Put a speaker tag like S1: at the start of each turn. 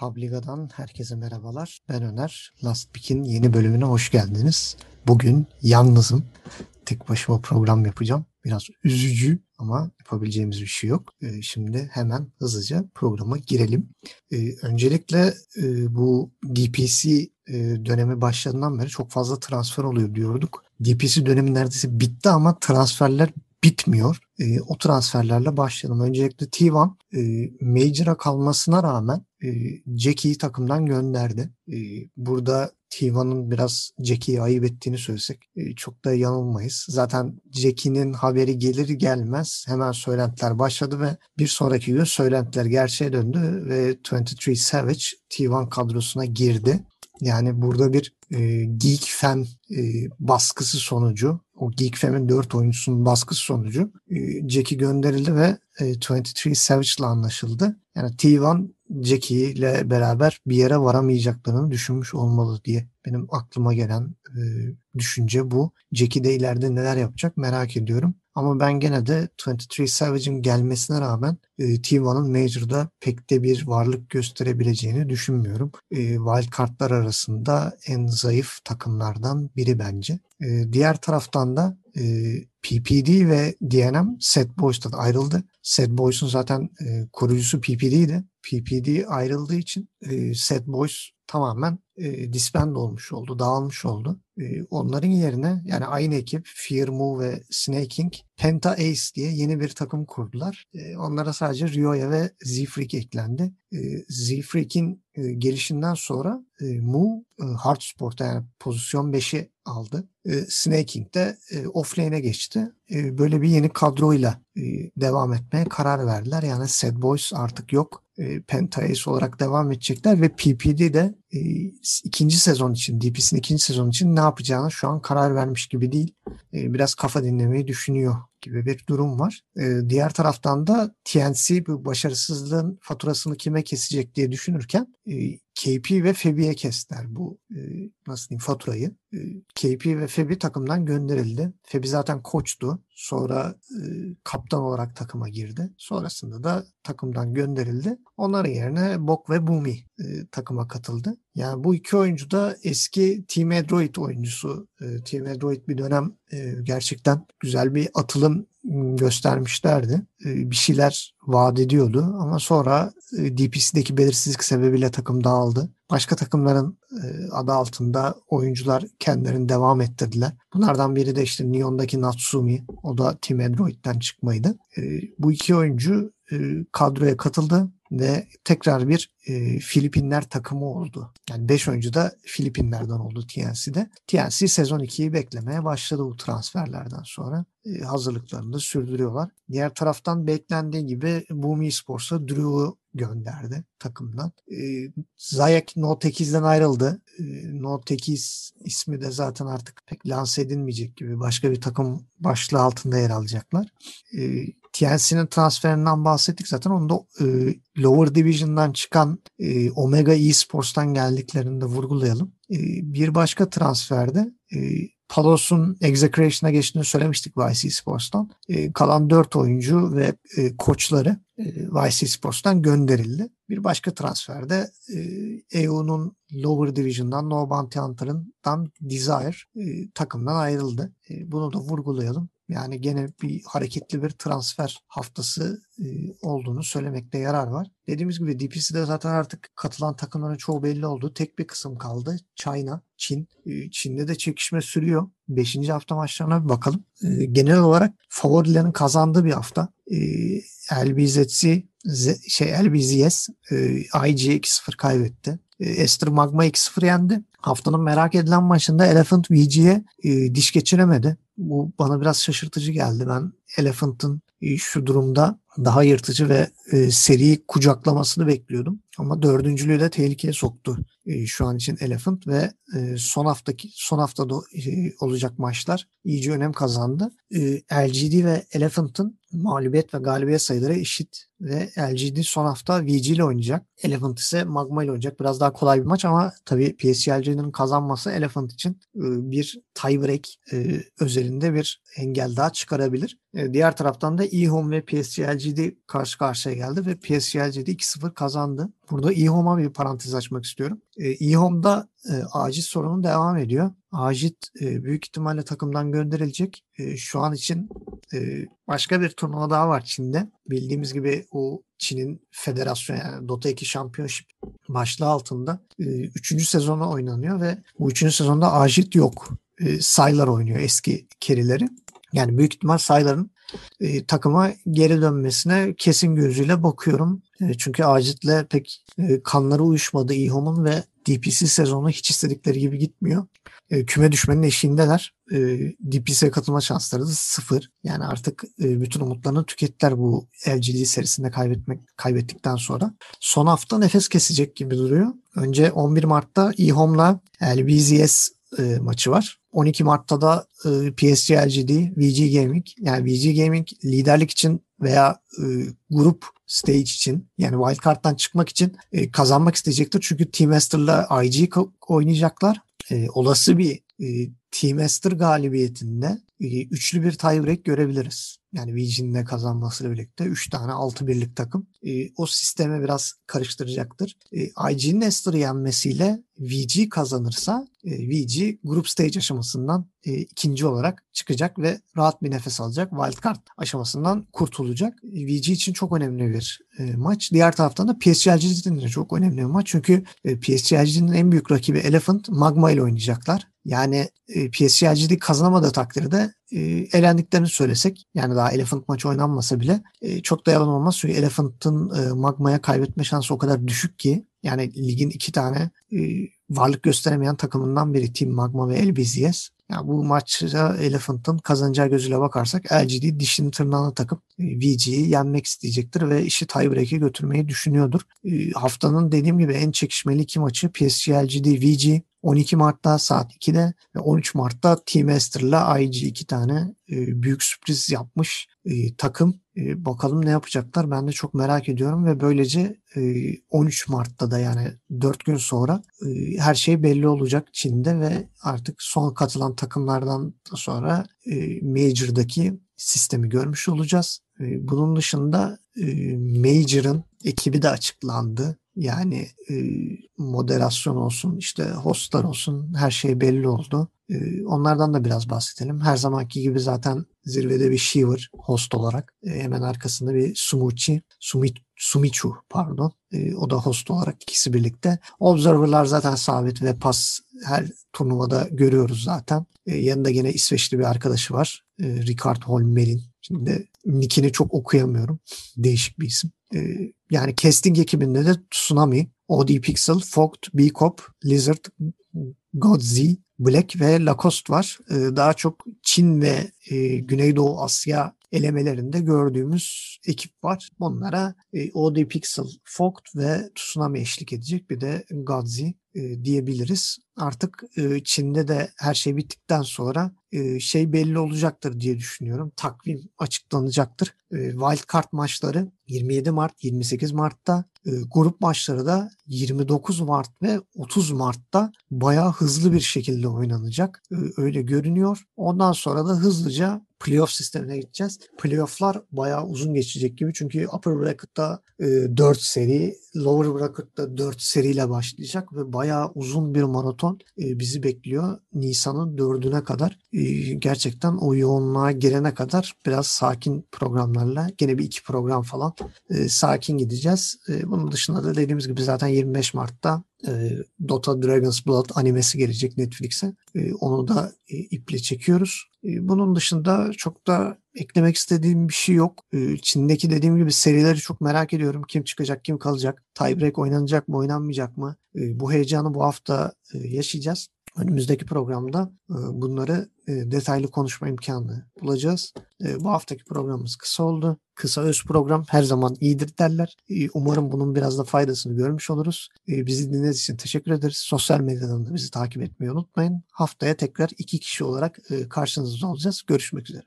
S1: Publiga'dan herkese merhabalar. Ben Öner. Last Pick'in yeni bölümüne hoş geldiniz. Bugün yalnızım. Tek başıma program yapacağım. Biraz üzücü ama yapabileceğimiz bir şey yok. Ee, şimdi hemen hızlıca programa girelim. Ee, öncelikle e, bu DPC e, dönemi başladığından beri çok fazla transfer oluyor diyorduk. DPC dönemi neredeyse bitti ama transferler bitmiyor. E, o transferlerle başlayalım. Öncelikle T1 e, Major'a kalmasına rağmen e, Jackie'yi takımdan gönderdi. E, burada T1'ın biraz Jackie'yi ayıp ettiğini söylesek e, çok da yanılmayız. Zaten Jackie'nin haberi gelir gelmez hemen söylentiler başladı ve bir sonraki gün söylentiler gerçeğe döndü ve 23 Savage T1 kadrosuna girdi. Yani burada bir e, Geek Fan e, baskısı sonucu, o Geek Fan'in 4 oyuncusunun baskısı sonucu e, Jackie gönderildi ve e, 23 Savage ile anlaşıldı. Yani T1 Jackie ile beraber bir yere varamayacaklarını düşünmüş olmalı diye benim aklıma gelen e, düşünce bu. Jackie de ileride neler yapacak merak ediyorum. Ama ben gene de 23 Savage'in gelmesine rağmen e, T1'ın Major'da pek de bir varlık gösterebileceğini düşünmüyorum. E, wildcardlar arasında en zayıf takımlardan biri bence. E, diğer taraftan da e, PPD ve DNM Set Boys'tan ayrıldı. Set Boys'un zaten e, kurucusu PPD'ydi. PPD ayrıldığı için e, Set Boys tamamen e, disband olmuş oldu, dağılmış oldu. E, onların yerine yani aynı ekip Move ve Snaking Penta Ace diye yeni bir takım kurdular. E, onlara sadece Ryoya ve Z-Freak eklendi. E, Z-Freak'in e, gelişinden sonra e, Mu e, Hard Sport'a yani pozisyon 5'i aldı. E, Snaking de e, offlane'e geçti. E, böyle bir yeni kadroyla e, devam etmeye karar verdiler. Yani Sad Boys artık yok. E, Penta Ace olarak devam edecekler ve PPD de e, ikinci sezon için, DPS'in ikinci sezon için ne yapacağını şu an karar vermiş gibi değil. E, biraz kafa dinlemeyi düşünüyor gibi bir durum var. E, diğer taraftan da TNC bu başarısızlığın faturasını kime kesecek diye düşünürken e, KP ve Febi'ye kestiler bu e, nasıl diyeyim faturayı. E, KP ve Febi takımdan gönderildi. Febi zaten koçtu. Sonra e, kaptan olarak takıma girdi. Sonrasında da takımdan gönderildi. Onların yerine Bok ve Bumi e, takıma katıldı. Yani bu iki oyuncu da eski Team Android oyuncusu. E, Team Android bir dönem e, gerçekten güzel bir atılım göstermişlerdi. Bir şeyler vaat ediyordu ama sonra DPC'deki belirsizlik sebebiyle takım dağıldı. Başka takımların adı altında oyuncular kendilerini devam ettirdiler. Bunlardan biri de işte Neon'daki Natsumi. O da Team Android'den çıkmaydı. Bu iki oyuncu kadroya katıldı ve tekrar bir e, Filipinler takımı oldu. Yani 5 oyuncu da Filipinlerden oldu TNC'de. TNC sezon 2'yi beklemeye başladı bu transferlerden sonra. E, hazırlıklarını da sürdürüyorlar. Diğer taraftan beklendiği gibi Bumi Sports'a Drew'u gönderdi takımdan. E, Zayak No 8'den ayrıldı. E, No 8 ismi de zaten artık pek lanse edilmeyecek gibi başka bir takım başlığı altında yer alacaklar. E, TNC'nin transferinden bahsettik zaten. Onu da e, Lower Division'dan çıkan e, Omega Esports'tan geldiklerini de vurgulayalım. E, bir başka transferde e, Palos'un Execration'a geçtiğini söylemiştik Vice Sports'tan. E, kalan 4 oyuncu ve e, koçları e, Vice Sports'tan gönderildi. Bir başka transferde e, EU'nun Lower Division'dan No Bounty Hunter'ından Desire e, takımdan ayrıldı. E, bunu da vurgulayalım. Yani gene bir hareketli bir transfer haftası e, olduğunu söylemekte yarar var. Dediğimiz gibi DPC'de zaten artık katılan takımların çoğu belli oldu. Tek bir kısım kaldı. China, Çin. E, Çin'de de çekişme sürüyor. Beşinci hafta maçlarına bir bakalım. E, genel olarak favorilerin kazandığı bir hafta. LBZC şey LBZS IG 2-0 kaybetti. Esther Magma 2-0 yendi. Haftanın merak edilen maçında Elephant VG'ye diş geçiremedi. Bu bana biraz şaşırtıcı geldi. Ben Elephant'ın e, şu durumda daha yırtıcı ve e, seri kucaklamasını bekliyordum. Ama dördüncülüğü de tehlikeye soktu e, şu an için Elephant ve e, son haftaki son haftada e, olacak maçlar iyice önem kazandı. E, LGD ve Elephant'ın mağlubiyet ve galibiyet sayıları eşit ve LGD son hafta VG ile oynayacak. Elephant ise Magma ile oynayacak. Biraz daha kolay bir maç ama tabii PSG'nin kazanması Elephant için e, bir tiebreak e, özelinde bir engel daha çıkarabilir. E, diğer taraftan da eHome ve PSG LGD karşı karşıya geldi ve PSG LGD 2-0 kazandı. Burada eHome'a bir parantez açmak istiyorum. E, eHome'da e, acil sorunu devam ediyor. Acit e, büyük ihtimalle takımdan gönderilecek. E, şu an için e, başka bir turnuva daha var Çin'de. Bildiğimiz gibi o Çin'in federasyon yani Dota 2 Championship başlığı altında e, üçüncü sezonu oynanıyor ve bu üçüncü sezonda Ajit yok. E, Saylar oynuyor eski kerileri. Yani büyük ihtimal Saylar'ın e, takıma geri dönmesine kesin gözüyle bakıyorum. E, çünkü Acit'le pek e, kanları uyuşmadı İHOM'un ve DPC sezonu hiç istedikleri gibi gitmiyor. E, küme düşmenin eşiğindeler. E, DPC'ye katılma şansları da sıfır. Yani artık e, bütün umutlarını tükettiler bu LGD serisinde kaybetmek kaybettikten sonra. Son hafta nefes kesecek gibi duruyor. Önce 11 Mart'ta eHome'la LBZS e, maçı var. 12 Mart'ta da e, PSG LGD, VG Gaming. Yani VG Gaming liderlik için veya e, grup stage için yani wildcard'dan çıkmak için e, kazanmak isteyecektir. Çünkü Team Master'la IG oynayacaklar. E, olası bir e, Team Master galibiyetinde e, üçlü bir tiebreak görebiliriz. Yani VG'nin kazanmasıyla birlikte 3 tane 6 birlik takım. E, o sisteme biraz karıştıracaktır. E, IG'nin Ester'ı yenmesiyle VG kazanırsa e, VG grup stage aşamasından e, ikinci olarak çıkacak ve rahat bir nefes alacak. Wildcard aşamasından kurtulacak. E, VG için çok önemli bir e, maç. Diğer taraftan da PSG için de çok önemli bir maç. Çünkü e, PSG'nin en büyük rakibi Elephant Magma ile oynayacaklar. Yani e, PSG'de kazanamadığı takdirde e, elendiklerini söylesek yani daha Elephant maçı oynanmasa bile e, çok da yalan olmaz. Çünkü Elephant'ın e, Magma'ya kaybetme şansı o kadar düşük ki yani ligin iki tane e, varlık gösteremeyen takımından biri Team Magma ve LBZS. Yani bu maçta Elephant'ın kazanacağı gözüyle bakarsak LGD dişini tırnağına takıp e, VG'yi yenmek isteyecektir ve işi tiebreak'e götürmeyi düşünüyordur. E, haftanın dediğim gibi en çekişmeli iki maçı PSG LGD VG 12 Mart'ta saat 2'de ve 13 Mart'ta Team Esther'la IG iki tane e, büyük sürpriz yapmış e, takım. E, bakalım ne yapacaklar ben de çok merak ediyorum ve böylece e, 13 Mart'ta da yani 4 gün sonra e, her şey belli olacak Çin'de ve artık son katılan takımlardan sonra e, Major'daki sistemi görmüş olacağız. E, bunun dışında e, Major'ın ekibi de açıklandı. Yani e, moderasyon olsun, işte hostlar olsun her şey belli oldu. E, onlardan da biraz bahsedelim. Her zamanki gibi zaten zirvede bir Shiver host olarak. E, hemen arkasında bir Sumuchi, Sumit, Sumichu pardon. E, o da host olarak ikisi birlikte. Observer'lar zaten sabit ve pas her turnuvada görüyoruz zaten. E, yanında gene İsveçli bir arkadaşı var. E, Ricard Holmer'in. Şimdi nickini çok okuyamıyorum. Değişik bir isim. E, yani casting ekibinde de Tsunami, OD Pixel, Fogt, B-Cop, Lizard, Godzi, Black ve Lacoste var. Ee, daha çok Çin ve e, Güneydoğu Asya elemelerinde gördüğümüz ekip var. Bunlara e, OD Pixel, Fogt ve Tsunami eşlik edecek. Bir de Godzi e, diyebiliriz. Artık e, Çin'de de her şey bittikten sonra e, şey belli olacaktır diye düşünüyorum. Takvim açıklanacaktır. E, Wildcard maçları 27 Mart, 28 Mart'ta, e, grup maçları da 29 Mart ve 30 Mart'ta bayağı hızlı bir şekilde oynanacak. E, öyle görünüyor. Ondan sonra da hızlıca playoff sistemine gideceğiz. Playoff'lar bayağı uzun geçecek gibi çünkü upper bracket'ta e, 4 seri, lower bracket'ta 4 seriyle başlayacak ve bayağı uzun bir maraton e, bizi bekliyor. Nisan'ın 4'üne kadar e, gerçekten o yoğunluğa girene kadar biraz sakin programlarla gene bir iki program falan e, sakin gideceğiz. E, bunun dışında da dediğimiz gibi zaten 25 Mart'ta e, Dota Dragon's Blood animesi gelecek Netflix'e. E, onu da e, iple çekiyoruz. E, bunun dışında çok da eklemek istediğim bir şey yok. E, Çin'deki dediğim gibi serileri çok merak ediyorum. Kim çıkacak, kim kalacak? Tiebreak oynanacak mı, oynanmayacak mı? E, bu heyecanı bu hafta e, yaşayacağız. Önümüzdeki programda e, bunları e, detaylı konuşma imkanı bulacağız. E, bu haftaki programımız kısa oldu. Kısa öz program her zaman iyidir derler. Umarım bunun biraz da faydasını görmüş oluruz. Bizi dinlediğiniz için teşekkür ederiz. Sosyal medyadan da bizi takip etmeyi unutmayın. Haftaya tekrar iki kişi olarak karşınızda olacağız. Görüşmek üzere.